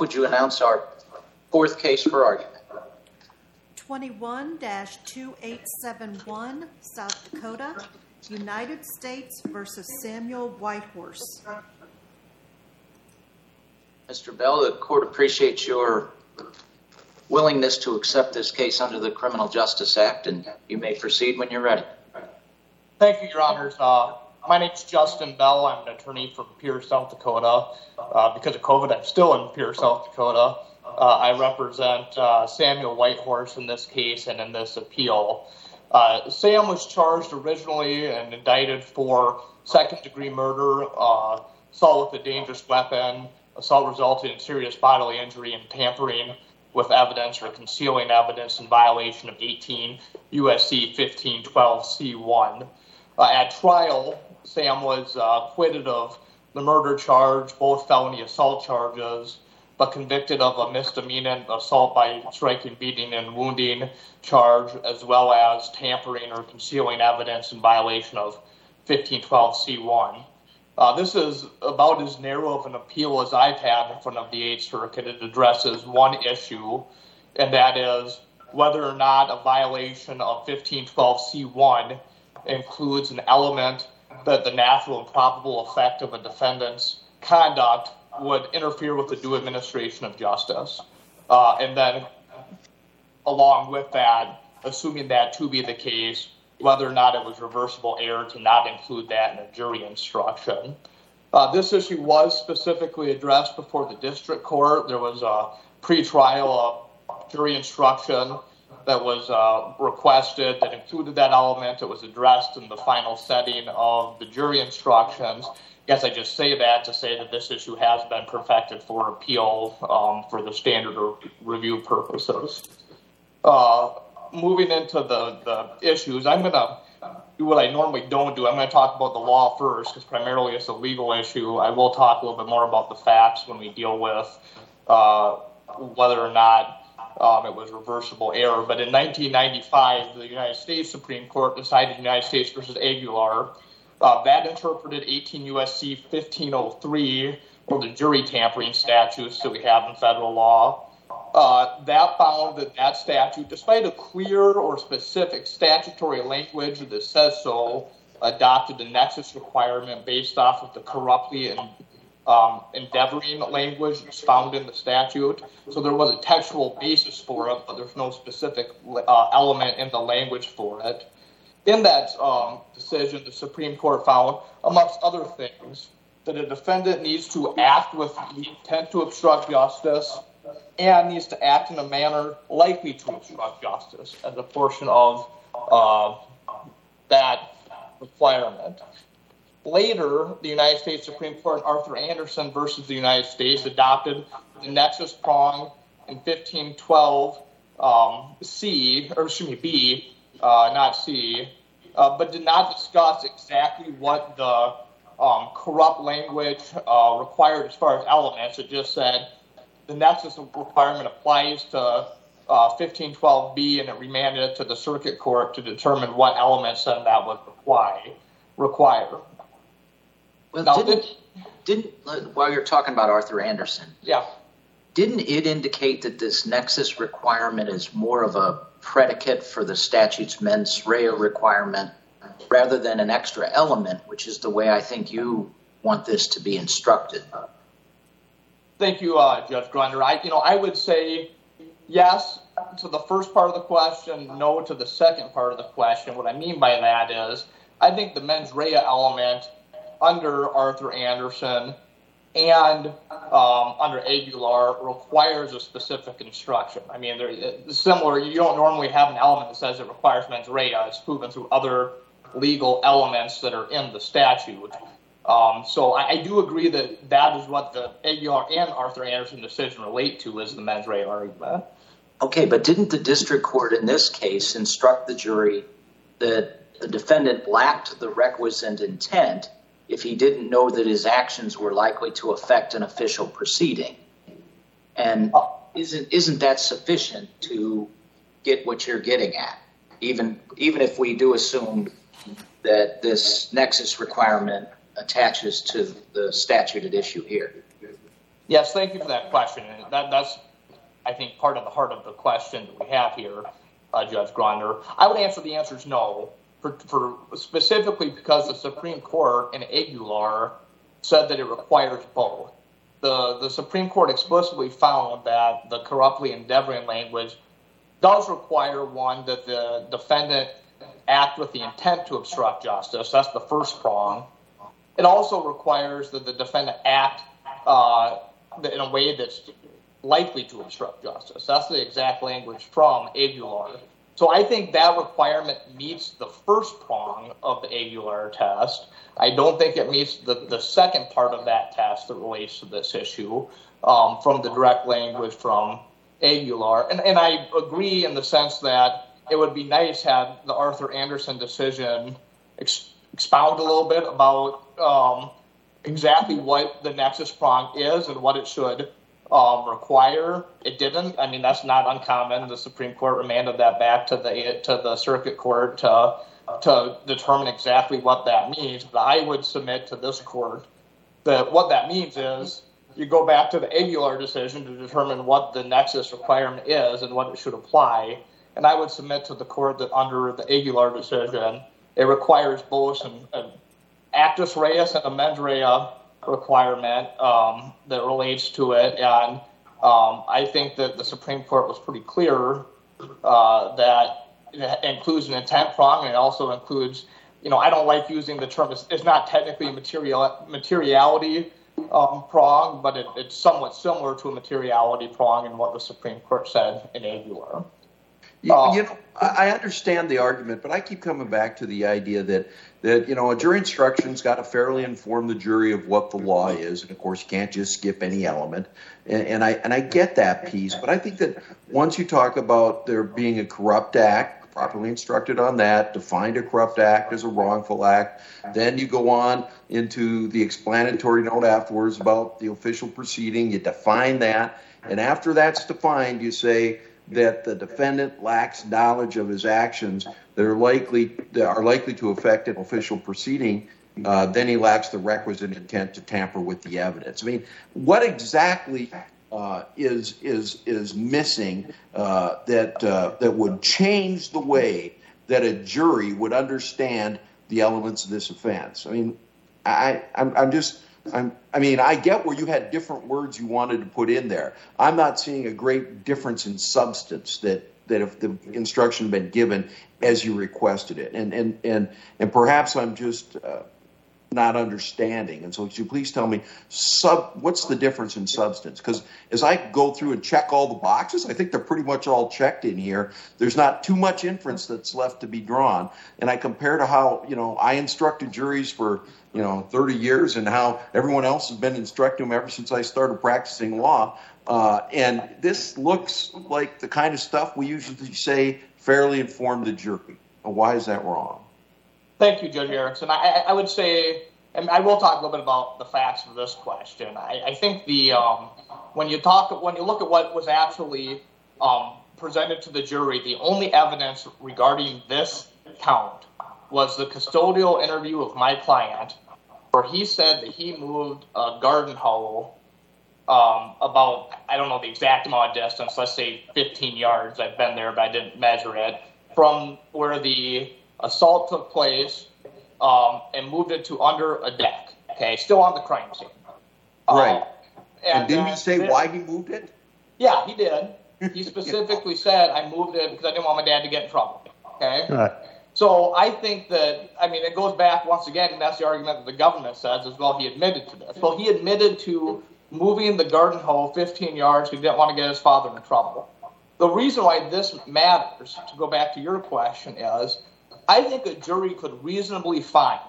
would you announce our fourth case for argument? 21-2871, South Dakota, United States versus Samuel White Horse. Mr. Bell, the court appreciates your willingness to accept this case under the Criminal Justice Act, and you may proceed when you're ready. Thank you, Your Honors. Uh, My name is Justin Bell. I'm an attorney from Pierre, South Dakota. Uh, because of COVID, I'm still in Pierre, South Dakota. Uh, I represent uh, Samuel White Horse in this case and in this appeal. Sam was charged originally and indicted for second-degree murder, assault with a dangerous weapon, assault resulting in serious bodily injury, and tampering with evidence or concealing evidence in violation of 18 U.S.C. 1512 C.1. At trial, Sam was uh, acquitted of the murder charge, both felony assault charges, but convicted of a misdemeanor assault by striking, beating, and wounding charge, as well as tampering or concealing evidence in violation of 1512 C.1. Uh, this is about as narrow of an appeal as I've had in front of the Eighth Circuit. It addresses one issue, and that is whether or not a violation of 1512C1 includes an element that the natural and probable effect of a defendant's conduct would interfere with the due administration of justice. Uh, and then, along with that, assuming that to be the case, whether or not it was reversible error to not include that in a jury instruction. Uh, this issue was specifically addressed before the district court. There was a pretrial jury instruction that was uh, requested that included that element. It was addressed in the final setting of the jury instructions. Guess I just say that to say that this issue has been perfected for appeal um, for the standard review purposes. Uh, moving into the issues, I'm going to do what I normally don't do. I'm going to talk about the law first, because primarily it's a legal issue. I will talk a little bit more about the facts when we deal with uh, whether or not Um, it was reversible error. But in 1995, the United States Supreme Court decided United States versus Aguilar. Uh, that interpreted 18 U.S.C. 1503, or the jury tampering statutes that we have in federal law. Uh, that found that that statute, despite a clear or specific statutory language that says so, adopted the nexus requirement based off of the corruptly Um, endeavoring language found in the statute. So there was a textual basis for it, but there's no specific uh, element in the language for it. In that um, decision, the Supreme Court found, amongst other things, that a defendant needs to act with the intent to obstruct justice and needs to act in a manner likely to obstruct justice as a portion of uh, that requirement. Later, the United States Supreme Court, Arthur Andersen versus the United States, adopted the nexus prong in 1512 um, C, or excuse me, B, uh, not C, uh, but did not discuss exactly what the um, corrupt language uh, required as far as elements. It just said the nexus requirement applies to 1512 B, and it remanded it to the circuit court to determine what elements that would require. While you're talking about Arthur Andersen, Yeah. didn't it indicate that this nexus requirement is more of a predicate for the statute's mens rea requirement rather than an extra element, which is the way I think you want this to be instructed? Thank you, uh, Judge Gruender. I would say yes to the first part of the question, no to the second part of the question. What I mean by that is I think the mens rea element under Arthur Andersen and um, under Aguilar requires a specific instruction. I mean, they're similar, you don't normally have an element that says it requires mens rea. It's proven through other legal elements that are in the statute. Um, so I do agree that that is what the Aguilar and Arthur Andersen decision relate to is the mens rea argument. Okay, but didn't the district court in this case instruct the jury that the defendant lacked the requisite intent if he didn't know that his actions were likely to affect an official proceeding? And isn't isn't that sufficient to get what you're getting at, even even if we do assume that this nexus requirement attaches to the statute at issue here? Yes, thank you for that question. That, that's, I think, part of the heart of the question that we have here, uh, Judge Gruender. I would answer the answer is no, for, for specifically because the Supreme Court in Aguilar said that it requires both. The, the Supreme Court explicitly found that the corruptly endeavoring language does require one that the defendant act with the intent to obstruct justice. That's the first prong. It also requires that the defendant act uh, in a way that's likely to obstruct justice. That's the exact language from Aguilar. So I think that requirement meets the first prong of the Aguilar test. I don't think it meets the, the second part of that test that relates to this issue um, from the direct language from Aguilar. And, and I agree in the sense that it would be nice had the Arthur Andersen decision ex- expound a little bit about um, exactly what the nexus prong is and what it should um, require. It didn't. I mean, that's not uncommon. The Supreme Court remanded that back to the to the Circuit Court to to determine exactly what that means. But I would submit to this court that what that means is you go back to the Aguilar decision to determine what the nexus requirement is and what it should apply. And I would submit to the court that under the Aguilar decision, it requires both an, an actus reus and a mens rea requirement um, that relates to it. And um, I think that the Supreme Court was pretty clear uh, that it includes an intent prong and it also includes, you know, I don't like using the term, it's, it's not technically material, materiality um, prong, but it, it's somewhat similar to a materiality prong in what the Supreme Court said in Aguilar. You, uh, you know, I understand the argument, but I keep coming back to the idea that that you know a jury instruction's got to fairly inform the jury of what the law is, and of course you can't just skip any element. And, and I and I get that piece, but I think that once you talk about there being a corrupt act, properly instructed on that, defined a corrupt act as a wrongful act. Then you go on into the explanatory note afterwards about the official proceeding. You define that. And after that's defined, you say that the defendant lacks knowledge of his actions that are likely that are likely to affect an official proceeding, uh, then he lacks the requisite intent to tamper with the evidence. I mean, what exactly uh, is is is missing uh, that uh, that would change the way that a jury would understand the elements of this offense? I mean, I I'm, I'm just I'm, i mean, I get where you had different words you wanted to put in there. I'm not seeing a great difference in substance that that if the instruction been given as you requested it, and and and and perhaps I'm just uh, not understanding. And so, could you please tell me sub what's the difference in substance? Because as I go through and check all the boxes, I think they're pretty much all checked in here. There's not too much inference that's left to be drawn. And I compare to how you know I instructed juries for you know 30 years and how everyone else has been instructing them ever since I started practicing law. Uh, and this looks like the kind of stuff we usually say fairly inform the jury. Why is that wrong? Thank you, Judge Erickson. I, I would say, and I will talk a little bit about the facts of this question. I, I think the um, when you talk when you look at what was actually um, presented to the jury, the only evidence regarding this count was the custodial interview of my client, where he said that he moved a garden hoe um, about I don't know the exact amount of distance, let's say 15 yards. I've been there, but I didn't measure it from where the assault took place um, and moved it to under a deck. Okay, still on the crime scene. Right. Uh, and, and, didn't uh, he say this, why he moved it? Yeah, he did. He specifically said, "I moved it because I didn't want my dad to get in trouble." Okay. Right. So I think that I mean it goes back once again, and that's the argument that the government says as well. He admitted to this. Well, he admitted to moving the garden hoe 15 yards. He didn't want to get his father in trouble. The reason why this matters, to go back to your question, is I think a jury could reasonably find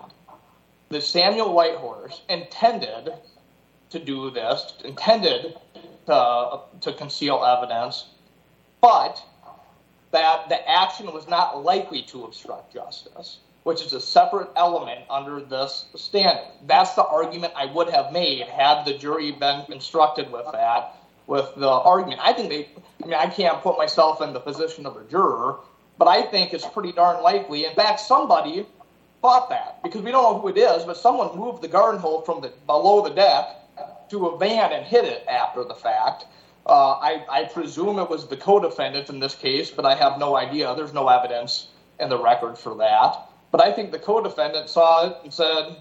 that Samuel White Horse intended to do this, intended to, to conceal evidence, but that the action was not likely to obstruct justice, which is a separate element under this standard. That's the argument I would have made had the jury been instructed with that, with the argument. I think they, I mean, I can't put myself in the position of a juror, but I think it's pretty darn likely. In fact, somebody thought that because we don't know who it is, but someone moved the garden hole from the below the deck to a van and hit it after the fact. Uh, I, I presume it was the co-defendant in this case, but I have no idea. There's no evidence in the record for that. But I think the co-defendant saw it and said,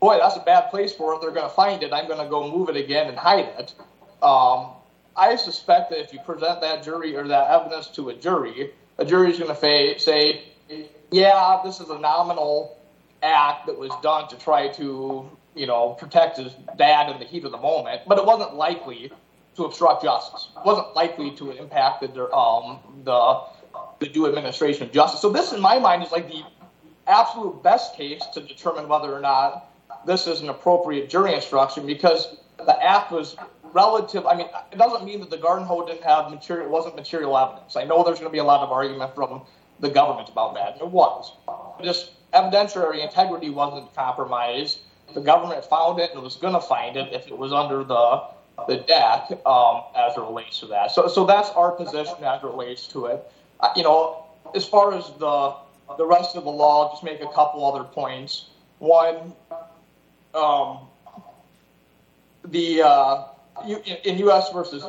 "Boy, that's a bad place for it. They're going to find it. I'm going to go move it again and hide it." Um, I suspect that if you present that jury or that evidence to a jury, a jury is going to say, "Yeah, this is a nominal act that was done to try to, you know, protect his dad in the heat of the moment, but it wasn't likely to obstruct justice. It wasn't likely to impact the um, the the due administration of justice. So this, in my mind, is like the absolute best case to determine whether or not this is an appropriate jury instruction because the act was relative. I mean, it doesn't mean that the garden hose didn't have material, wasn't material evidence. I know there's going to be a lot of argument from the government about that, and it was. Just evidentiary integrity wasn't compromised. The government found it and was going to find it if it was under the the deck um, as it relates to that. So, so that's our position as it relates to it. Uh, you know, as far as the the rest of the law, I'll just make a couple other points. One, um, the uh, in U.S. versus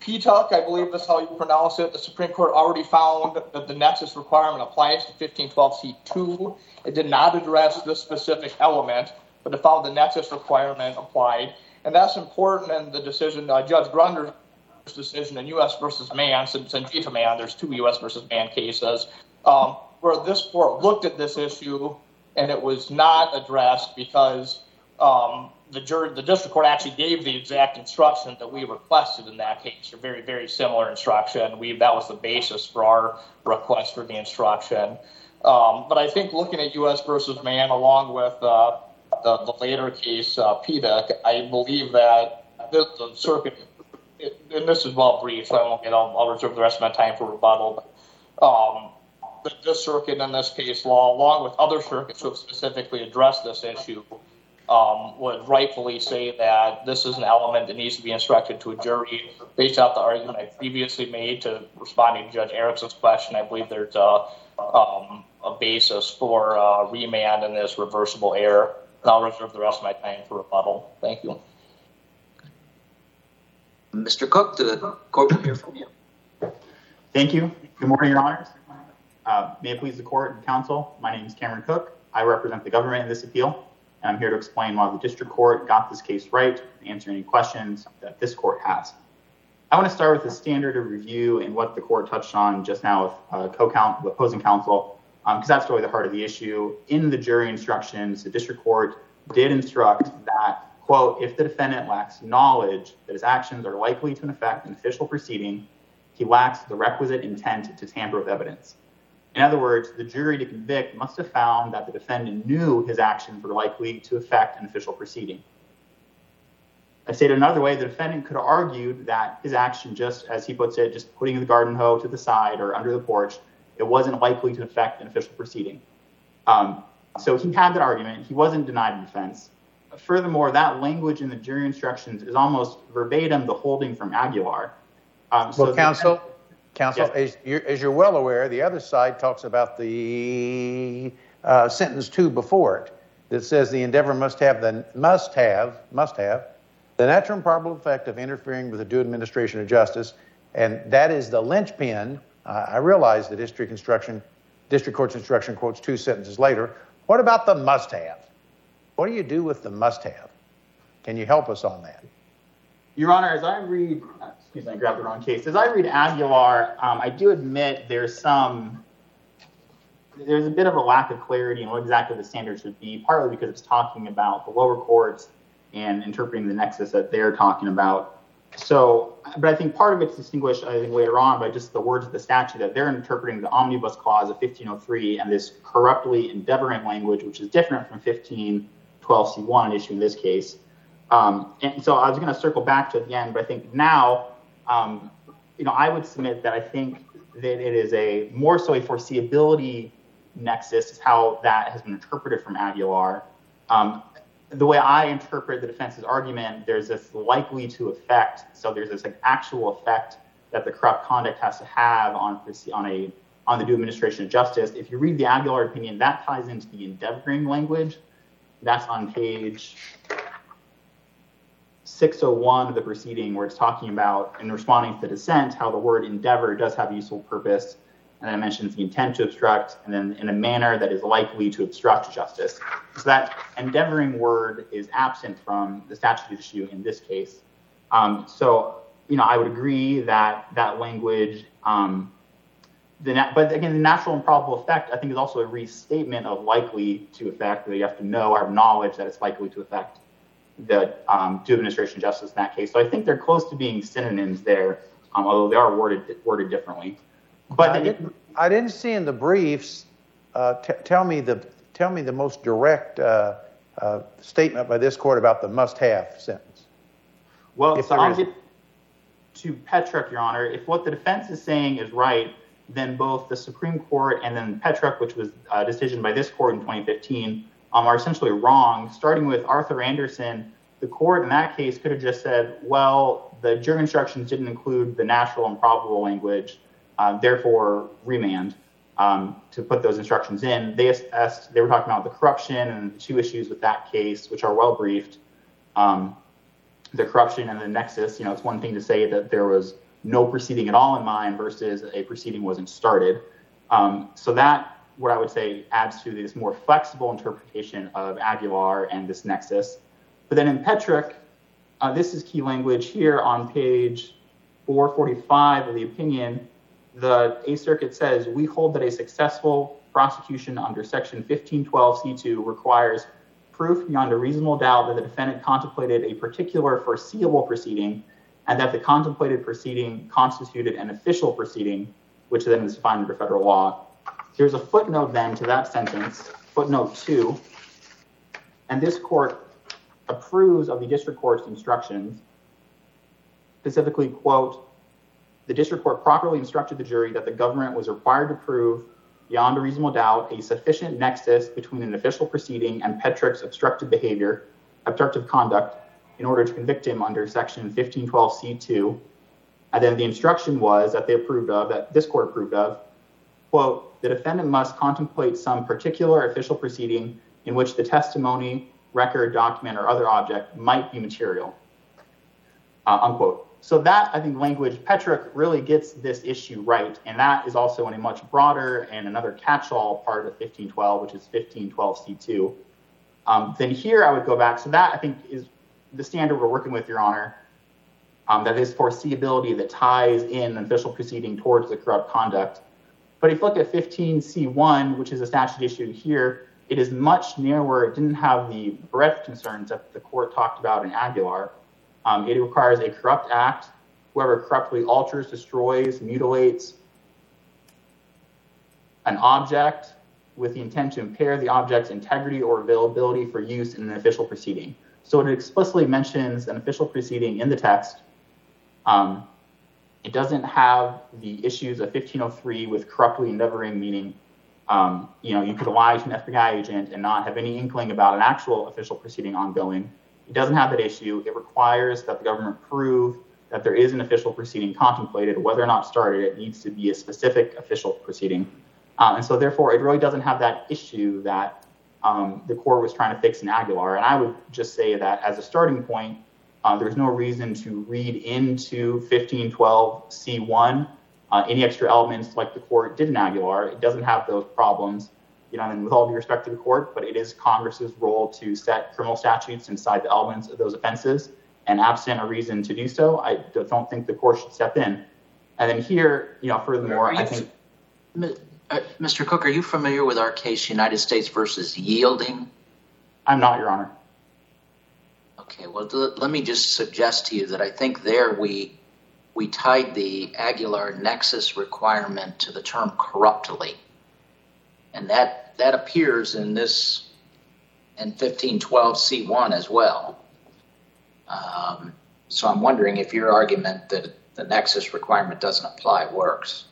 Petruk, I believe that's how you pronounce it. The Supreme Court already found that the nexus requirement applies to 1512c2. It did not address this specific element, but it found the nexus requirement applied, and that's important in the decision. Uh, Judge Gruender's decision in U.S. versus Mann, Sanjita Mann. There's two U.S. versus Mann cases. Um, where this court looked at this issue and it was not addressed because um, the the district court actually gave the exact instruction that we requested in that case, a very, very similar instruction. We that was the basis for our request for the instruction. Um, but I think looking at U.S. versus Mann, along with uh, the, later case, uh, I believe that the, the circuit, it, and this is well brief, so I won't get. I'll, I'll, reserve the rest of my time for rebuttal. But, um, this circuit in this case law, along with other circuits who have specifically addressed this issue, um, would rightfully say that this is an element that needs to be instructed to a jury. Based off the argument I previously made to responding to Judge Erickson's question, I believe there's a, um, a basis for uh, remand in this reversible error. And I'll reserve the rest of my time for rebuttal. Thank you. Mr. Cook, the court will hear from you. Thank you. Good morning, Your Honors. Uh, may it please the court and counsel, my name is Cameron Cook. I represent the government in this appeal, and I'm here to explain why the district court got this case right and answer any questions that this court has. I want to start with the standard of review and what the court touched on just now with uh, co-counsel, opposing counsel, because um, that's really the heart of the issue. In the jury instructions, the district court did instruct that, quote, if the defendant lacks knowledge that his actions are likely to affect an official proceeding, he lacks the requisite intent to tamper with evidence. In other words, the jury to convict must have found that the defendant knew his actions were likely to affect an official proceeding. I say it another way, the defendant could have argued that his action, just as he puts it, just putting the garden hoe to the side or under the porch, it wasn't likely to affect an official proceeding. Um, so he had that argument. He wasn't denied a defense. Furthermore, that language in the jury instructions is almost verbatim the holding from Aguilar. Um, so well, counsel, Counsel, yes. as, you're, as, you're, well aware, the other side talks about the uh, sentence two before it that says the endeavor must have the must have must have the natural and probable effect of interfering with the due administration of justice, and that is the linchpin. Uh, I realize the district instruction, district court's instruction quotes two sentences later. What about the must have? What do you do with the must have? Can you help us on that? Your Honor, as I read excuse me, I grabbed the wrong case. As I read Aguilar, um, I do admit there's some, there's a bit of a lack of clarity on what exactly the standard should be, partly because it's talking about the lower courts and interpreting the nexus that they're talking about. So, but I think part of it's distinguished, I think, later on by just the words of the statute that they're interpreting the omnibus clause of 1503 and this corruptly endeavoring language, which is different from 1512c1, an issue in this case. Um, and so I was going to circle back to it again, but I think now um, you know, I would submit that I think that it is a more so a foreseeability nexus is how that has been interpreted from Aguilar. Um, the way I interpret the defense's argument, there's this likely to affect. So there's this like, actual effect that the corrupt conduct has to have on on a on the due administration of justice. If you read the Aguilar opinion, that ties into the endeavoring language. That's on page 601 of the proceeding where it's talking about, in responding to the dissent, how the word endeavor does have a useful purpose. And then it mentions the intent to obstruct, and then in a manner that is likely to obstruct justice. So that endeavoring word is absent from the statute issue in this case. Um, so, you know, I would agree that that language, um, the but again, the natural and probable effect, I think, is also a restatement of likely to affect, that you have to know or have knowledge that it's likely to affect the um, due administration justice in that case. So I think they're close to being synonyms there, um, although they are worded worded differently. But I didn't, I didn't see in the briefs. Uh, t- tell me the tell me the most direct uh, uh, statement by this court about the must-have sentence. Well, if so I'll get to Petruk, Your Honor. If what the defense is saying is right, then both the Supreme Court and then Petruk, which was a decision by this court in 2015, um, are essentially wrong. Starting with Arthur Andersen, the court in that case could have just said, well, the jury instructions didn't include the natural and probable language, uh, therefore remand um, to put those instructions in. They assessed, they were talking about the corruption and the two issues with that case, which are well briefed. Um, the corruption and the nexus, you know, it's one thing to say that there was no proceeding at all in mind versus a proceeding wasn't started. Um, so that, what I would say, adds to this more flexible interpretation of Aguilar and this nexus. But then in Petruk, uh, this is key language here on page 445 of the opinion. The Eighth Circuit says we hold that a successful prosecution under Section 1512C2 requires proof beyond a reasonable doubt that the defendant contemplated a particular foreseeable proceeding and that the contemplated proceeding constituted an official proceeding, which then is defined under federal law. There's a footnote then to that sentence, footnote two, and this court approves of the district court's instructions, specifically, quote, the district court properly instructed the jury that the government was required to prove beyond a reasonable doubt a sufficient nexus between an official proceeding and Petruk's obstructive behavior, obstructive conduct, in order to convict him under Section 1512C2. And then the instruction was that they approved of, that this court approved of, quote, the defendant must contemplate some particular official proceeding in which the testimony, record, document, or other object might be material, uh, unquote. So that, I think, language, Petruk really gets this issue right. And that is also in a much broader and another catch-all part of 1512, which is 1512C2. Um, then here I would go back. So that, I think, is the standard we're working with, Your Honor. Um, that is foreseeability that ties in an official proceeding towards the corrupt conduct. But if you look at 15C1, which is a statute issue here, it is much narrower. It didn't have the breadth concerns that the court talked about in Aguilar. Um, it requires a corrupt act. Whoever corruptly alters, destroys, mutilates an object with the intent to impair the object's integrity or availability for use in an official proceeding. So it explicitly mentions an official proceeding in the text. Um, it doesn't have the issues of 1503 with corruptly endeavoring, meaning um, you know you could lie to an FBI agent and not have any inkling about an actual official proceeding ongoing. It doesn't have that issue. It requires that the government prove that there is an official proceeding contemplated, whether or not started. It needs to be a specific official proceeding, um, and so therefore it really doesn't have that issue that um, the court was trying to fix in Aguilar. And I would just say that as a starting point, uh, there's no reason to read into 1512C1 uh, any extra elements like the court did in Aguilar. It doesn't have those problems, you know, and with all due respect to the court, but it is Congress's role to set criminal statutes inside the elements of those offenses. And absent a reason to do so, I don't think the court should step in. And then here, you know, furthermore, I think. Uh, Mr. Cook, are you familiar with our case, United States versus Yielding? I'm not, Your Honor. Okay, well, let me just suggest to you that I think there we we tied the Aguilar nexus requirement to the term corruptly, and that that appears in this in 1512c1 as well. Um, so I'm wondering if your argument that the nexus requirement doesn't apply works.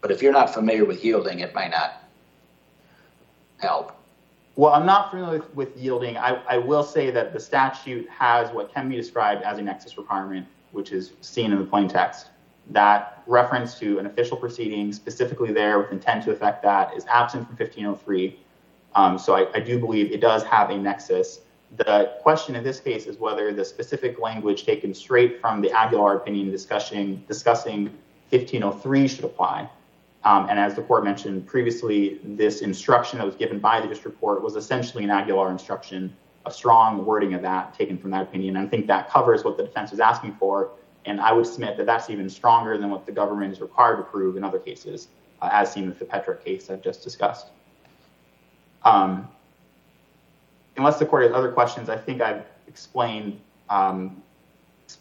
But if you're not familiar with yielding, it might not help. Well, I'm not familiar with, with yielding. I, I, will say that the statute has what can be described as a nexus requirement, which is seen in the plain text. That reference to an official proceeding, specifically there with intent to affect that, is absent from 1503. Um, so I, I, do believe it does have a nexus. The question in this case is whether the specific language taken straight from the Aguilar opinion discussing 1503 should apply. Um, and as the court mentioned previously, this instruction that was given by the district court was essentially an Aguilar instruction, a strong wording of that taken from that opinion. And I think that covers what the defense is asking for. And I would submit that that's even stronger than what the government is required to prove in other cases, uh, as seen with the Petra case I've just discussed. Um, unless the court has other questions, I think I've explained um,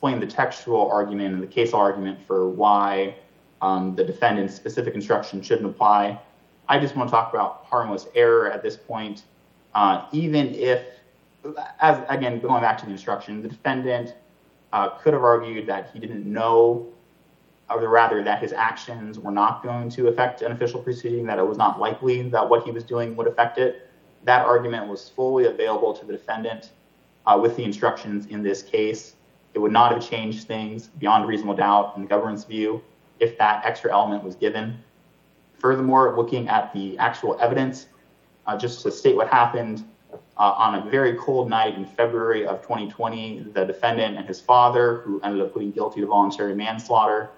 the textual argument and the case argument for why Um, the defendant's specific instruction shouldn't apply. I just want to talk about harmless error at this point. Uh, even if, as again, going back to the instruction, the defendant uh, could have argued that he didn't know, or rather that his actions were not going to affect an official proceeding, that it was not likely that what he was doing would affect it. That argument was fully available to the defendant uh, with the instructions in this case. It would not have changed things beyond reasonable doubt in the government's view if that extra element was given. Furthermore, looking at the actual evidence, uh, just to state what happened, uh, on a very cold night in February of 2020, the defendant and his father, who ended up pleading guilty to voluntary manslaughter,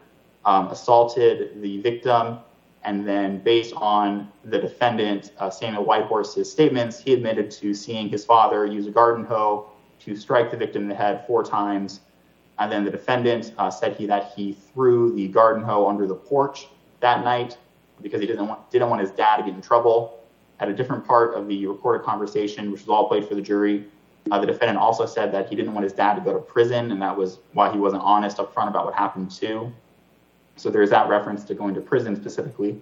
um, assaulted the victim. And then based on the defendant, uh, Samuel White Horse's statements, he admitted to seeing his father use a garden hoe to strike the victim in the head four times. And then the defendant uh, said he that he threw the garden hoe under the porch that night because he didn't want didn't want his dad to get in trouble. At a different part of the recorded conversation, which was all played for the jury, uh, the defendant also said that he didn't want his dad to go to prison, and that was why he wasn't honest up front about what happened too. So there's that reference to going to prison specifically.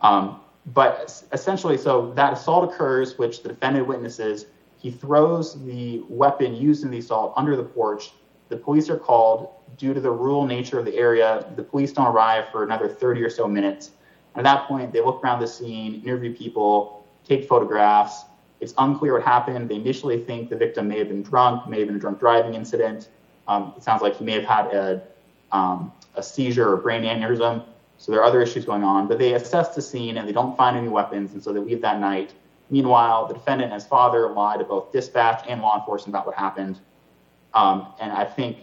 Um, but essentially, so that assault occurs, which the defendant witnesses, he throws the weapon used in the assault under the porch. The police are called. Due to the rural nature of the area, the police don't arrive for another 30 or so minutes. At that point, they look around the scene, interview people, take photographs. It's unclear what happened. They initially think the victim may have been drunk, may have been a drunk driving incident. Um, it sounds like he may have had um, a seizure or brain aneurysm. So there are other issues going on. But they assess the scene, and they don't find any weapons, and so they leave that night. Meanwhile, the defendant and his father lie to both dispatch and law enforcement about what happened. Um, and I think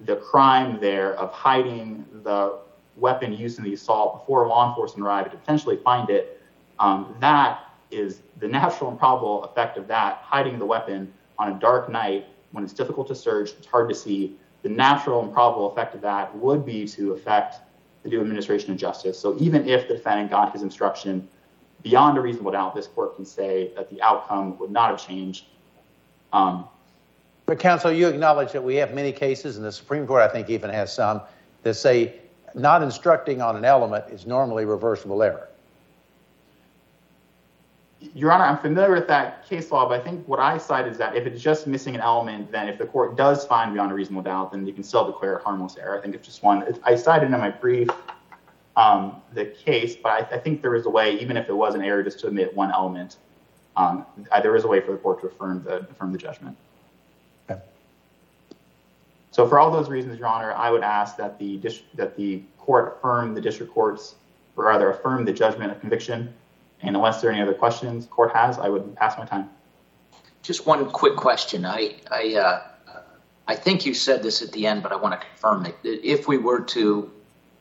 the crime there of hiding the weapon used in the assault before law enforcement arrived to potentially find it, um, that is the natural and probable effect of that, hiding the weapon on a dark night when it's difficult to search, it's hard to see. The natural and probable effect of that would be to affect the due administration of justice. So even if the defendant got his instruction beyond a reasonable doubt, this court can say that the outcome would not have changed. Um, But counsel, you acknowledge that we have many cases, and the Supreme Court, I think, even has some that say not instructing on an element is normally reversible error. Your Honor, I'm familiar with that case law, but I think what I cite is that if it's just missing an element, then if the court does find beyond a reasonable doubt, then you can still declare harmless error. I think it's just one. I cited in my brief um, the case, but I think there is a way, even if it was an error, just to omit one element. Um, there is a way for the court to affirm the judgment. So for all those reasons, Your Honor, I would ask that the that the court affirm the district courts, or rather affirm the judgment of conviction. And unless there are any other questions the court has, I would pass my time. Just one quick question. Uh, I think you said this at the end, but I want to confirm it. If we were to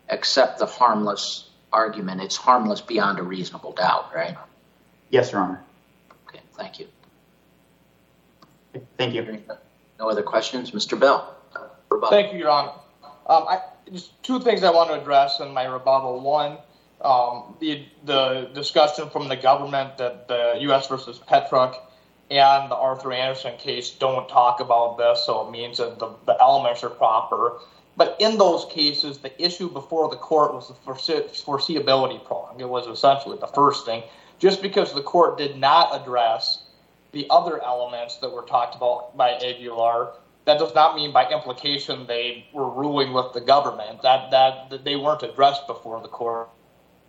accept the harmless argument, it's harmless beyond a reasonable doubt, right? Yes, Your Honor. Okay, thank you. Thank you. No other questions? Mr. Bell. Thank you, Your Honor. Um, just two things I want to address in my rebuttal. One, um, the discussion from the government that the U.S. versus Petruk and the Arthur Andersen case don't talk about this, so it means that the elements are proper. But in those cases, the issue before the court was the foreseeability problem. It was essentially the first thing. Just because the court did not address the other elements that were talked about by Aguilar, that does not mean by implication they were ruling with the government. That that they weren't addressed before the court.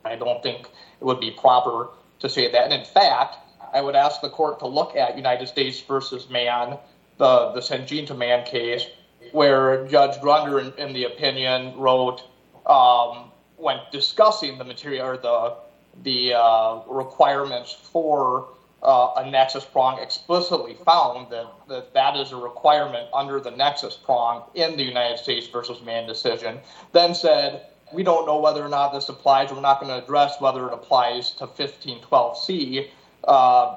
I don't think it would be proper to say that. And in fact, I would ask the court to look at United States versus Mann, the Sanjinta Mann case, where Judge Gruender, in the opinion, wrote um, when discussing the material or the uh, requirements for uh, a nexus prong explicitly found that, that that is a requirement under the nexus prong in the United States versus Mann decision, then said, we don't know whether or not this applies. We're not going to address whether it applies to 1512C uh,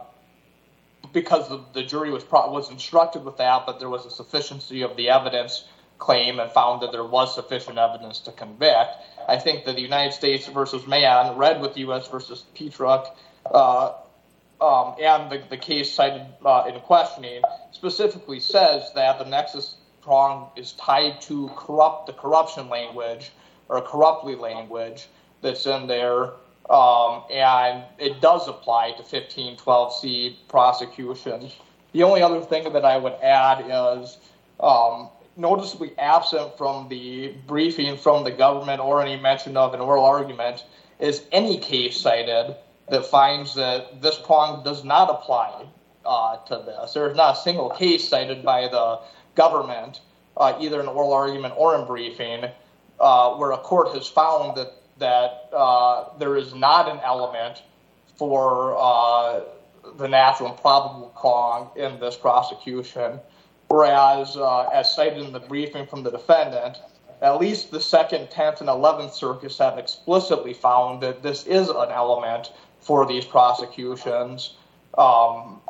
because the, the jury was pro- was instructed with that, but there was a sufficiency of the evidence claim and found that there was sufficient evidence to convict. I think that the United States versus Mann, read with U.S. versus Petruk, uh, um, and the, the case cited uh, in questioning specifically says that the nexus prong is tied to corrupt the corruption language or corruptly language that's in there, um, and it does apply to 1512C prosecutions. The only other thing that I would add is um, noticeably absent from the briefing from the government or any mention of an oral argument is any case cited that finds that this prong does not apply uh, to this. There is not a single case cited by the government, uh, either in oral argument or in briefing, uh, where a court has found that that uh, there is not an element for uh, the natural and probable prong in this prosecution. Whereas, uh, as cited in the briefing from the defendant, at least the second, tenth, and eleventh circuits have explicitly found that this is an element for these prosecutions. Um,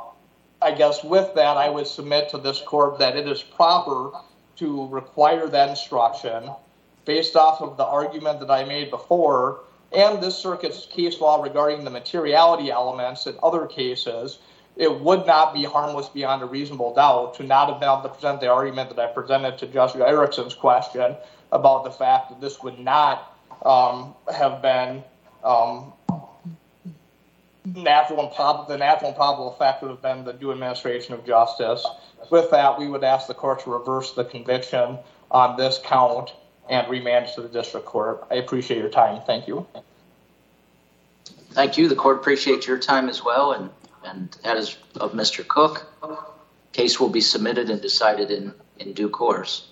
I guess with that, I would submit to this court that it is proper to require that instruction based off of the argument that I made before and this circuit's case law regarding the materiality elements in other cases. It would not be harmless beyond a reasonable doubt to not have been able to present the argument that I presented to Justice Erickson's question about the fact that this would not um, have been um, natural and probable, the natural and probable effect would have been the due administration of justice. With that, we would ask the court to reverse the conviction on this count and remand to the district court. I appreciate your time. Thank you. Thank you. The court appreciates your time as well, and, and that is of Mr. Cook. Case will be submitted and decided in, in due course.